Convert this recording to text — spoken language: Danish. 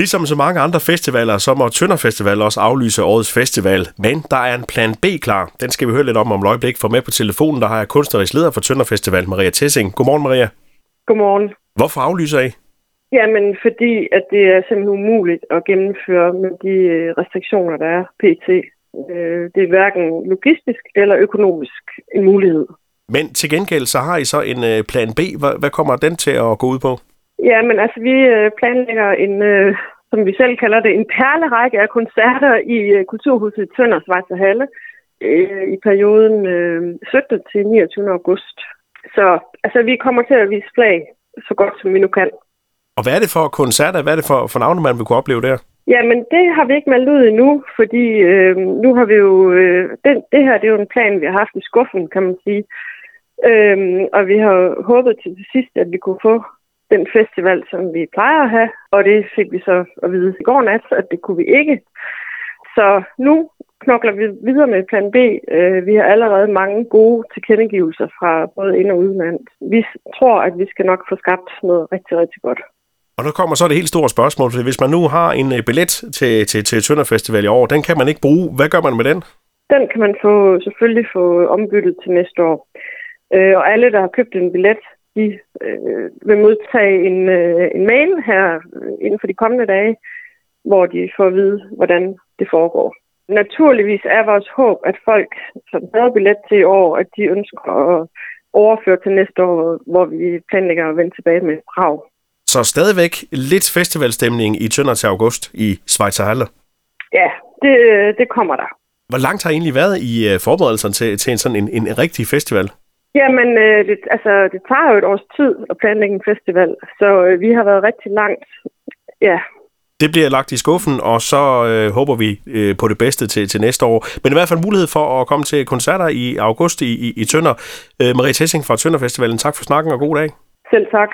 Ligesom så mange andre festivaler, så må Tønder Festival også aflyse årets festival. Men der er en plan B klar. Den skal vi høre lidt om om et øjeblik. For med på telefonen, der har jeg kunstnerisk leder for Tønder Festival, Maria Tessing. Godmorgen, Maria. Godmorgen. Hvorfor aflyser I? Jamen, fordi at det er simpelthen umuligt at gennemføre med de øh, restriktioner, der er pt. Øh, Det er hverken logistisk eller økonomisk en mulighed. Men til gengæld, så har I så en øh, plan B. Hvad, hvad kommer den til at gå ud på? Ja, men altså, vi øh, planlægger en, øh, som vi selv kalder det, en perlerække af koncerter i øh, Kulturhuset Tønder Schweizer Halle i perioden øh, 17. til 29. august. Så altså, vi kommer til at vise flag så godt, som vi nu kan. Og hvad er det for koncerter? Hvad er det for, for navne, man vil kunne opleve der? Jamen, det har vi ikke meldt ud endnu, fordi øh, nu har vi jo... Øh, den, det her det er jo en plan, vi har haft i skuffen, kan man sige. Øh, og vi har håbet til det sidste, at vi kunne få den festival, som vi plejer at have. Og det fik vi så at vide i går nat, at det kunne vi ikke. Så nu knokler vi videre med plan B. Øh, vi har allerede mange gode tilkendegivelser fra både ind- og udland. Vi tror, at vi skal nok få skabt noget rigtig, rigtig godt. Og nu kommer så det helt store spørgsmål, for hvis man nu har en øh, billet til, til, til Tønder Festival i år, den kan man ikke bruge. Hvad gør man med den? Den kan man få, selvfølgelig få ombyttet til næste år. Øh, og alle, der har købt en billet, de øh, vil modtage en, øh, en mail her øh, inden for de kommende dage, hvor de får at vide, hvordan det foregår. Naturligvis er vores håb, at folk, som havde billet til i år, at de ønsker at overføre til næste år, hvor vi planlægger at vende tilbage med Prag. Så stadigvæk lidt festivalstemning i Tønder til august i Schweizer Halle. Ja, det, det kommer der. Hvor langt har I egentlig været i øh, forberedelserne til, til en sådan en, en rigtig festival? Jamen, øh, det, altså, det tager jo et års tid at planlægge en festival, så øh, vi har været rigtig langt. Ja, Det bliver lagt i skuffen, og så øh, håber vi øh, på det bedste til, til næste år. Men i hvert fald mulighed for at komme til koncerter i august i, i, i Tønder. Øh, Marie Tessing fra Tønder Festivalen, tak for snakken og god dag. selv tak.